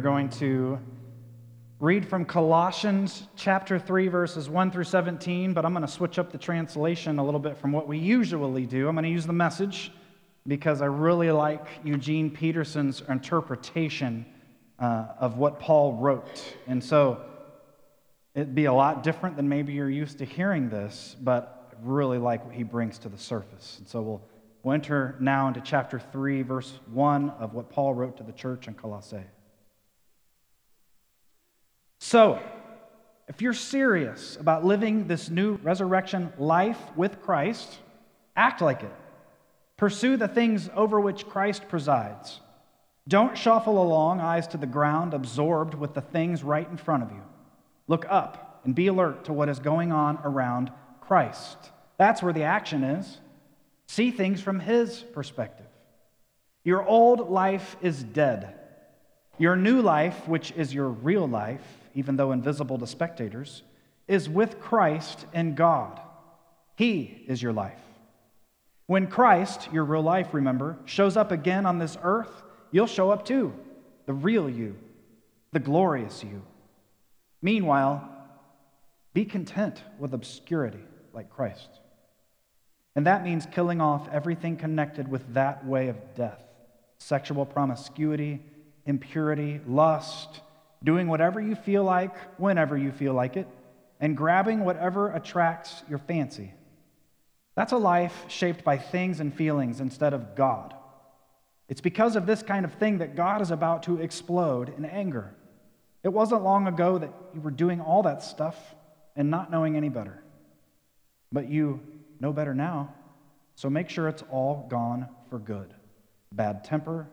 are going to read from Colossians chapter 3, verses 1 through 17, but I'm going to switch up the translation a little bit from what we usually do. I'm going to use the message because I really like Eugene Peterson's interpretation uh, of what Paul wrote. And so it'd be a lot different than maybe you're used to hearing this, but I really like what he brings to the surface. And so we'll, we'll enter now into chapter 3, verse 1 of what Paul wrote to the church in Colossae. So, if you're serious about living this new resurrection life with Christ, act like it. Pursue the things over which Christ presides. Don't shuffle along, eyes to the ground, absorbed with the things right in front of you. Look up and be alert to what is going on around Christ. That's where the action is. See things from His perspective. Your old life is dead. Your new life, which is your real life, even though invisible to spectators, is with Christ and God. He is your life. When Christ, your real life, remember, shows up again on this earth, you'll show up too. The real you, the glorious you. Meanwhile, be content with obscurity like Christ. And that means killing off everything connected with that way of death sexual promiscuity, impurity, lust doing whatever you feel like, whenever you feel like it, and grabbing whatever attracts your fancy. That's a life shaped by things and feelings instead of God. It's because of this kind of thing that God is about to explode in anger. It wasn't long ago that you were doing all that stuff and not knowing any better. But you know better now, so make sure it's all gone for good. Bad temper,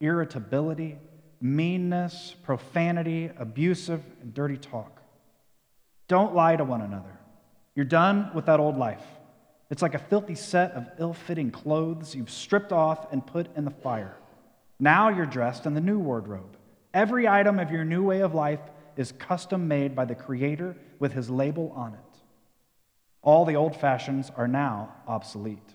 irritability, meanness, profanity, abusive, and dirty talk. Don't lie to one another. You're done with that old life. It's like a filthy set of ill fitting clothes you've stripped off and put in the fire. Now you're dressed in the new wardrobe. Every item of your new way of life is custom made by the Creator with His label on it. All the old fashions are now obsolete.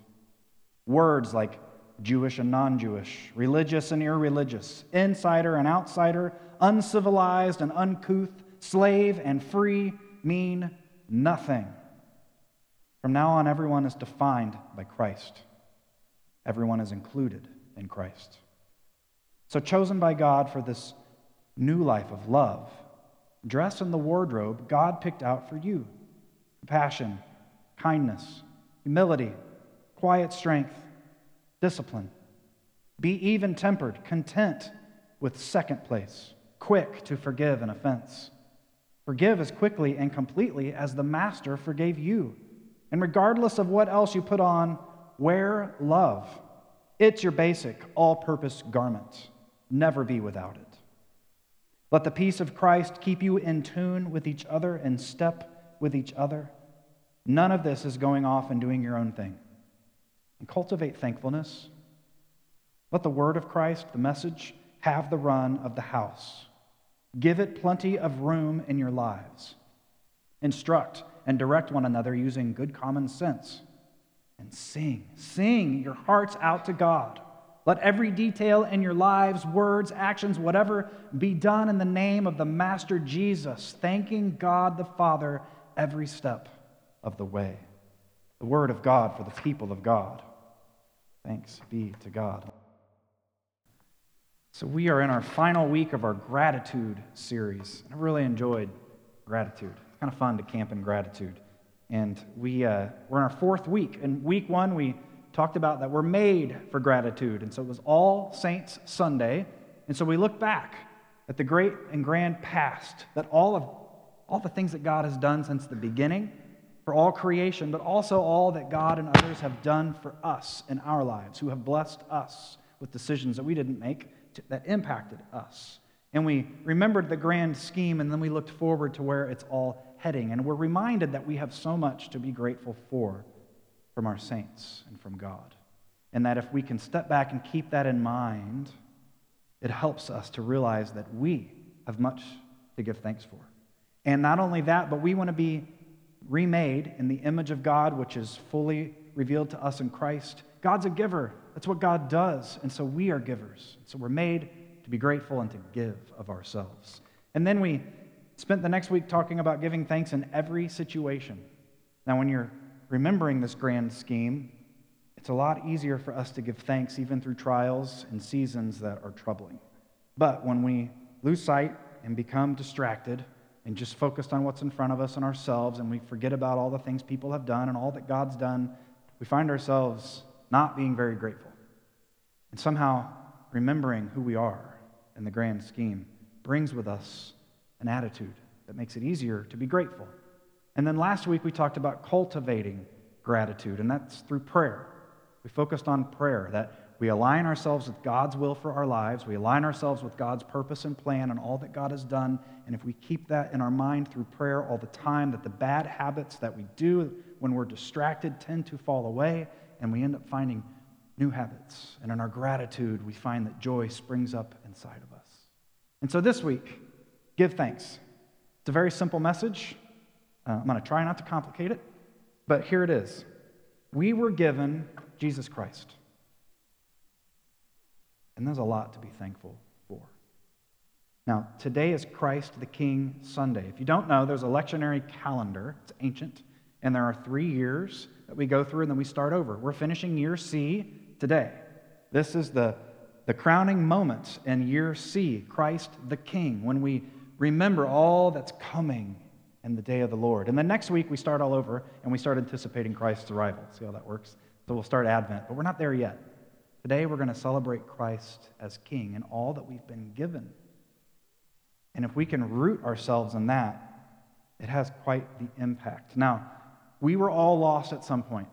Words like Jewish and non Jewish, religious and irreligious, insider and outsider, uncivilized and uncouth, slave and free mean nothing. From now on, everyone is defined by Christ. Everyone is included in Christ. So, chosen by God for this new life of love, dress in the wardrobe God picked out for you compassion, kindness, humility, quiet strength discipline. Be even tempered, content with second place, quick to forgive an offense. Forgive as quickly and completely as the Master forgave you. And regardless of what else you put on, wear love. It's your basic, all purpose garment. Never be without it. Let the peace of Christ keep you in tune with each other and step with each other. None of this is going off and doing your own thing and cultivate thankfulness. Let the word of Christ, the message, have the run of the house. Give it plenty of room in your lives. Instruct and direct one another using good common sense. And sing, sing your hearts out to God. Let every detail in your lives, words, actions, whatever, be done in the name of the Master Jesus, thanking God the Father every step of the way the word of God for the people of God. Thanks be to God. So, we are in our final week of our gratitude series. I really enjoyed gratitude. It's kind of fun to camp in gratitude. And we, uh, we're in our fourth week. In week one, we talked about that we're made for gratitude. And so it was All Saints Sunday. And so we look back at the great and grand past, that all of all the things that God has done since the beginning for all creation, but also all that God and others have done for us in our lives, who have blessed us with decisions that we didn't make that impacted us. And we remembered the grand scheme, and then we looked forward to where it's all heading. And we're reminded that we have so much to be grateful for from our saints and from God. And that if we can step back and keep that in mind, it helps us to realize that we have much to give thanks for. And not only that, but we want to be remade in the image of God, which is fully revealed to us in Christ. God's a giver. That's what God does. And so we are givers. So we're made to be grateful, and to give of ourselves. And then we spent the next week talking about giving thanks in every situation. Now, when you're remembering this grand scheme, it's a lot easier for us to give thanks even through trials and seasons that are troubling. But when we lose sight and become distracted and just focused on what's in front of us and ourselves, and we forget about all the things people have done and all that God's done, we find ourselves not being very grateful. And somehow, remembering who we are in the grand scheme brings with us an attitude that makes it easier to be grateful. And then last week we talked about cultivating gratitude, and that's through prayer. We focused on prayer, that we align ourselves with God's will for our lives, we align ourselves with God's purpose and plan and all that God has done. And if we keep that in our mind through prayer all the time, that the bad habits that we do when we're distracted tend to fall away, and we end up finding new habits. And in our gratitude, we find that joy springs up inside of us. And so this week, give thanks. It's a very simple message. Uh, I'm going to try not to complicate it, but here it is. We were given Jesus Christ. And there's a lot to be thankful for. Now, today is Christ the King Sunday. If you don't know, there's a lectionary calendar, it's ancient, and there are three years that we go through and then we start over. We're finishing year C today. This is the, the crowning moment in year C, Christ the King, when we remember all that's coming in the day of the Lord. And then next week we start all over and we start anticipating Christ's arrival. See how that works? So we'll start Advent, but we're not there yet. Today we're going to celebrate Christ as King and all that we've been given. And if we can root ourselves in that, it has quite the impact. Now, we were all lost at some point.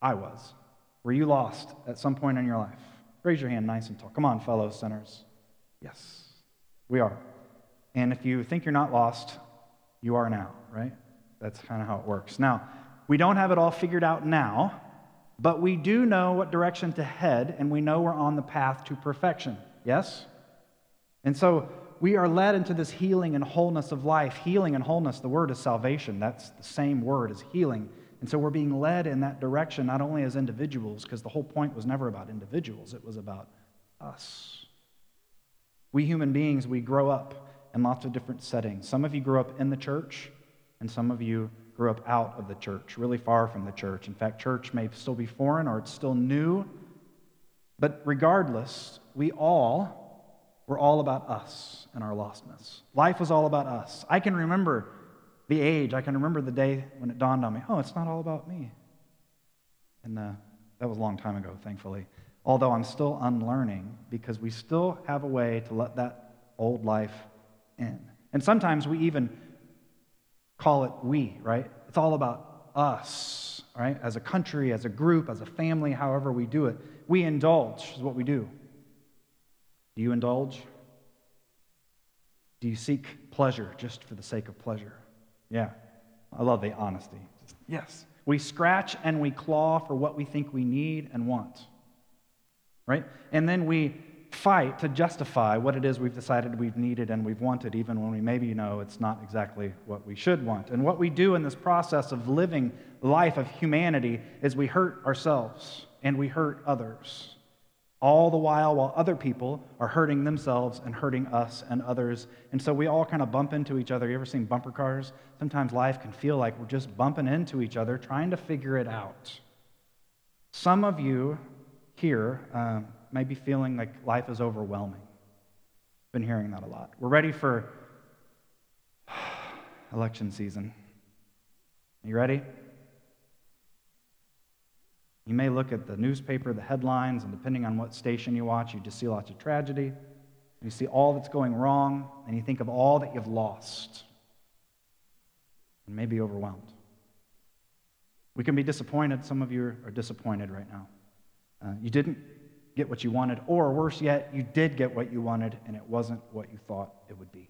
I was. Were you lost at some point in your life? Raise your hand nice and tall. Come on, fellow sinners. Yes, we are. And if you think you're not lost, you are now, right? That's kind of how it works. Now, we don't have it all figured out now, but we do know what direction to head, and we know we're on the path to perfection. Yes? And so we are led into this healing and wholeness of life. Healing and wholeness, the word is salvation. That's the same word as healing. And so we're being led in that direction, not only as individuals, because the whole point was never about individuals, it was about us. We human beings, we grow up in lots of different settings. Some of you grew up in the church, and some of you grew up out of the church, really far from the church. In fact, church may still be foreign or it's still new. But regardless, we all were all about us and our lostness. Life was all about us. I can remember the age, I can remember the day when it dawned on me oh, it's not all about me. And uh, that was a long time ago, thankfully. Although I'm still unlearning because we still have a way to let that old life in. And sometimes we even call it we, right? It's all about us, right? As a country, as a group, as a family, however we do it. We indulge, is what we do. Do you indulge? Do you seek pleasure just for the sake of pleasure? Yeah. I love the honesty. Yes. We scratch and we claw for what we think we need and want. Right? And then we fight to justify what it is we've decided we've needed and we've wanted, even when we maybe know it's not exactly what we should want. And what we do in this process of living life of humanity is we hurt ourselves and we hurt others. All the while, while other people are hurting themselves and hurting us and others. And so we all kind of bump into each other. You ever seen bumper cars? Sometimes life can feel like we're just bumping into each other, trying to figure it out. Some of you here, um, may be feeling like life is overwhelming. Been hearing that a lot. We're ready for election season. You ready? You may look at the newspaper, the headlines, and depending on what station you watch, you just see lots of tragedy. You see all that's going wrong, and you think of all that you've lost, and may be overwhelmed. We can be disappointed. Some of you are disappointed right now. Uh, you didn't get what you wanted, or worse yet, you did get what you wanted and it wasn't what you thought it would be.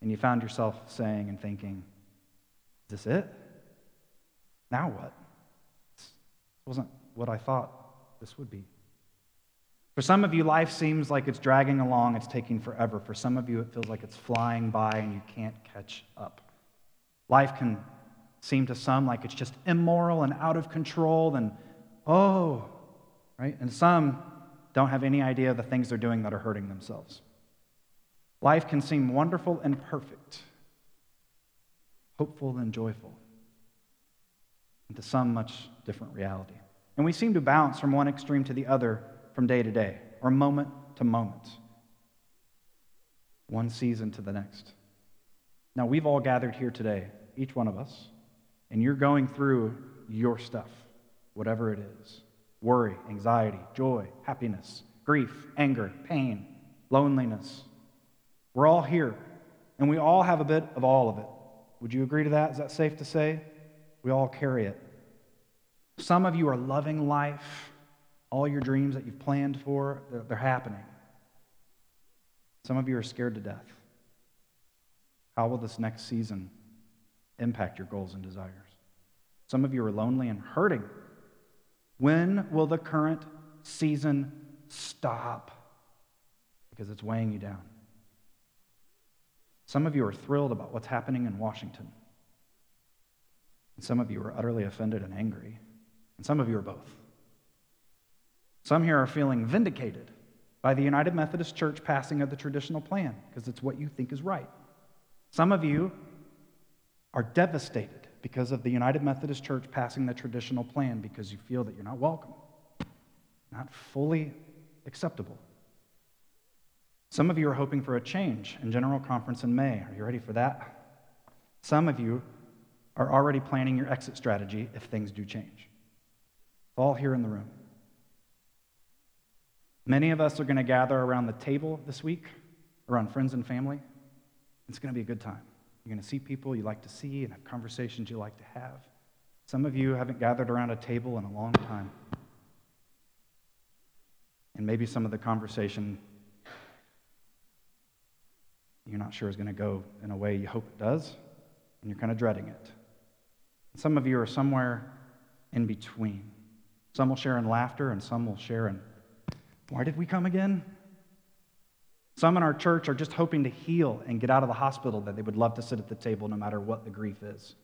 And you found yourself saying and thinking, Is this it? Now what? This wasn't what I thought this would be. For some of you, life seems like it's dragging along, it's taking forever. For some of you, it feels like it's flying by and you can't catch up. Life can seem to some like it's just immoral and out of control, and oh, right? And some don't have any idea of the things they're doing that are hurting themselves. Life can seem wonderful and perfect, hopeful and joyful, and to some, much different reality. And we seem to bounce from one extreme to the other from day to day, or moment to moment, one season to the next. Now, we've all gathered here today, each one of us, and you're going through your stuff, whatever it is worry, anxiety, joy, happiness, grief, anger, pain, loneliness. We're all here, and we all have a bit of all of it. Would you agree to that? Is that safe to say? We all carry it. Some of you are loving life. All your dreams that you've planned for, they're, they're happening. Some of you are scared to death. How will this next season impact your goals and desires? Some of you are lonely and hurting. When will the current season stop? Because it's weighing you down. Some of you are thrilled about what's happening in Washington. And some of you are utterly offended and angry. And some of you are both. Some here are feeling vindicated by the United Methodist Church passing of the traditional plan because it's what you think is right. Some of you are devastated because of the United Methodist Church passing the traditional plan because you feel that you're not welcome, not fully acceptable. Some of you are hoping for a change in General Conference in May. Are you ready for that? Some of you are already planning your exit strategy if things do change. It's All here in the room. Many of us are going to gather around the table this week, around friends and family. It's going to be a good time. You're going to see people you like to see and have conversations you like to have. Some of you haven't gathered around a table in a long time. And maybe some of the conversation you're not sure is going to go in a way you hope it does, and you're kind of dreading it. some of you are somewhere in between. Some will share in laughter, and some will share in, why did we come again? Some in our church are just hoping to heal and get out of the hospital that they would love to sit at the table no matter what the grief is.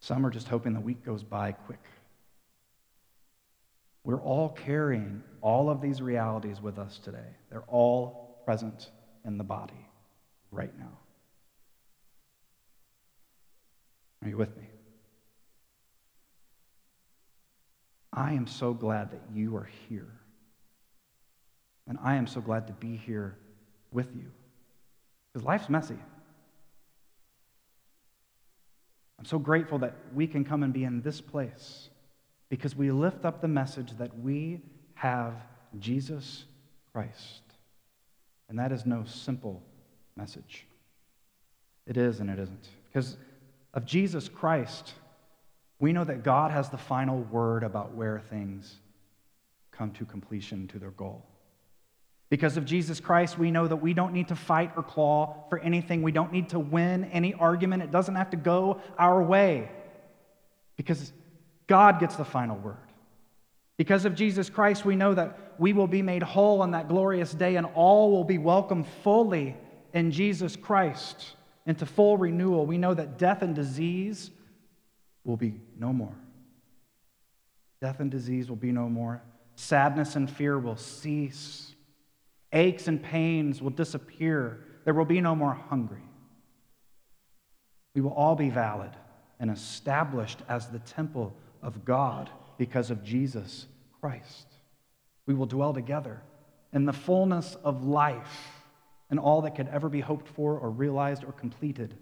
Some are just hoping the week goes by quick. We're all carrying all of these realities with us today. They're all present in the body right now. Are you with me? I am so glad that you are here. And I am so glad to be here with you. Because life's messy. I'm so grateful that we can come and be in this place because we lift up the message that we have Jesus Christ. And that is no simple message. It is and it isn't. Because of Jesus Christ, we know that God has the final word about where things come to completion, to their goal. Because of Jesus Christ, we know that we don't need to fight or claw for anything. We don't need to win any argument. It doesn't have to go our way. Because God gets the final word. Because of Jesus Christ, we know that we will be made whole on that glorious day, and all will be welcomed fully in Jesus Christ into full renewal. We know that death and disease will be no more. Death and disease will be no more. Sadness and fear will cease. Aches and pains will disappear. There will be no more hungry. We will all be valid and established as the temple of God because of Jesus Christ. We will dwell together in the fullness of life and all that could ever be hoped for or realized or completed.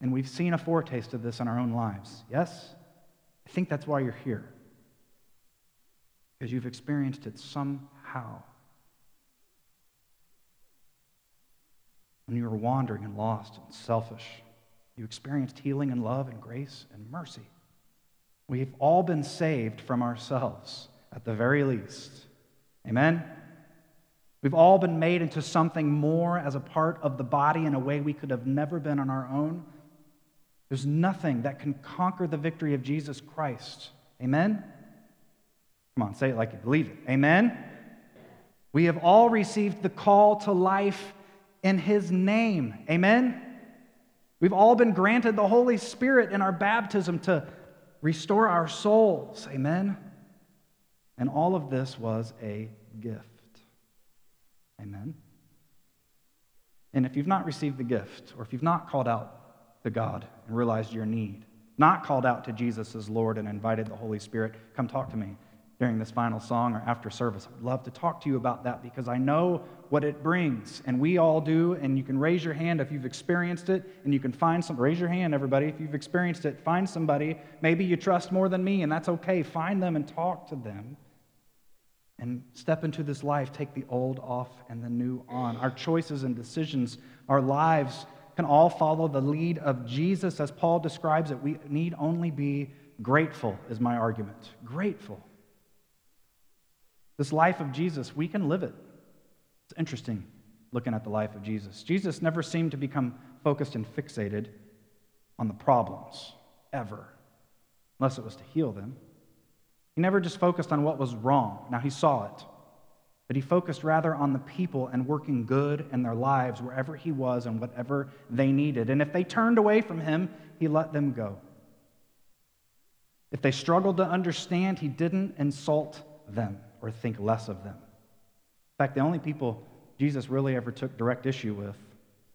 And we've seen a foretaste of this in our own lives. Yes? I think that's why you're here. Because you've experienced it somehow. When you were wandering and lost and selfish, you experienced healing and love and grace and mercy. We've all been saved from ourselves, at the very least. Amen? We've all been made into something more as a part of the body in a way we could have never been on our own. There's nothing that can conquer the victory of Jesus Christ. Amen? Come on, say it like you believe it. Amen? We have all received the call to life in His name. Amen? We've all been granted the Holy Spirit in our baptism to restore our souls. Amen? And all of this was a gift. Amen. And if you've not received the gift, or if you've not called out to God and realized your need, not called out to Jesus as Lord and invited the Holy Spirit, come talk to me during this final song or after service. I'd love to talk to you about that because I know what it brings, and we all do. And you can raise your hand if you've experienced it, and you can find some. Raise your hand, everybody, if you've experienced it. Find somebody. Maybe you trust more than me, and that's okay. Find them and talk to them. And step into this life, take the old off and the new on. Our choices and decisions, our lives can all follow the lead of Jesus as Paul describes it. We need only be grateful, is my argument. Grateful. This life of Jesus, we can live it. It's interesting looking at the life of Jesus. Jesus never seemed to become focused and fixated on the problems, ever, unless it was to heal them. He never just focused on what was wrong. Now, he saw it, but he focused rather on the people and working good in their lives wherever he was and whatever they needed. And if they turned away from him, he let them go. If they struggled to understand, he didn't insult them or think less of them. In fact, the only people Jesus really ever took direct issue with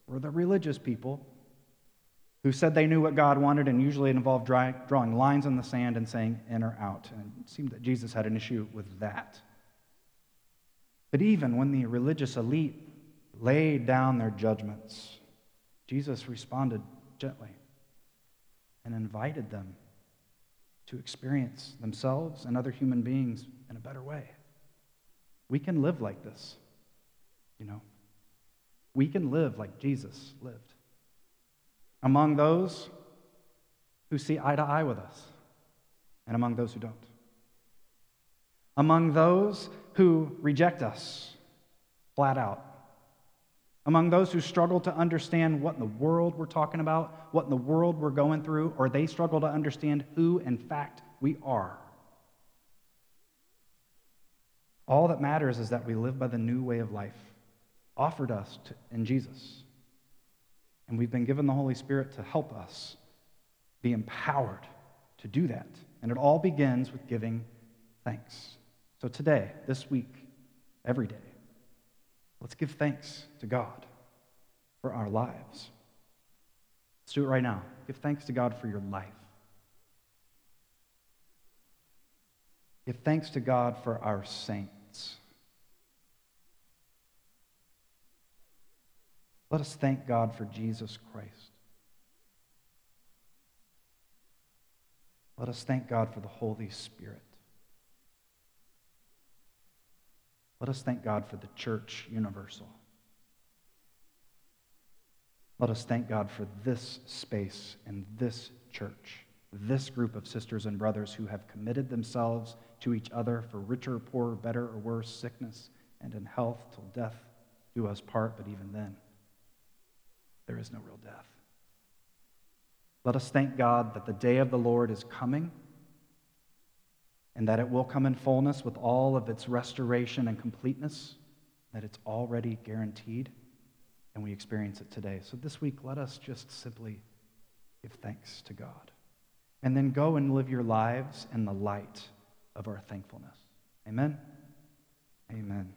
were the religious people who said they knew what God wanted, and usually it involved dry, drawing lines in the sand and saying in or out. And it seemed that Jesus had an issue with that. But even when the religious elite laid down their judgments, Jesus responded gently and invited them to experience themselves and other human beings in a better way. We can live like this, you know. We can live like Jesus lived. Among those who see eye to eye with us, and among those who don't. Among those who reject us flat out. Among those who struggle to understand what in the world we're talking about, what in the world we're going through, or they struggle to understand who, in fact, we are. All that matters is that we live by the new way of life offered us in Jesus. And we've been given the Holy Spirit to help us be empowered to do that. And it all begins with giving thanks. So today, this week, every day, let's give thanks to God for our lives. Let's do it right now. Give thanks to God for your life. Give thanks to God for our saints. Let us thank God for Jesus Christ. Let us thank God for the Holy Spirit. Let us thank God for the church universal. Let us thank God for this space and this church, this group of sisters and brothers who have committed themselves to each other for richer, poorer, better, or worse, sickness, and in health till death do us part, but even then there is no real death. Let us thank God that the day of the Lord is coming and that it will come in fullness with all of its restoration and completeness, that it's already guaranteed, and we experience it today. So this week, let us just simply give thanks to God. And then go and live your lives in the light of our thankfulness. Amen? Amen.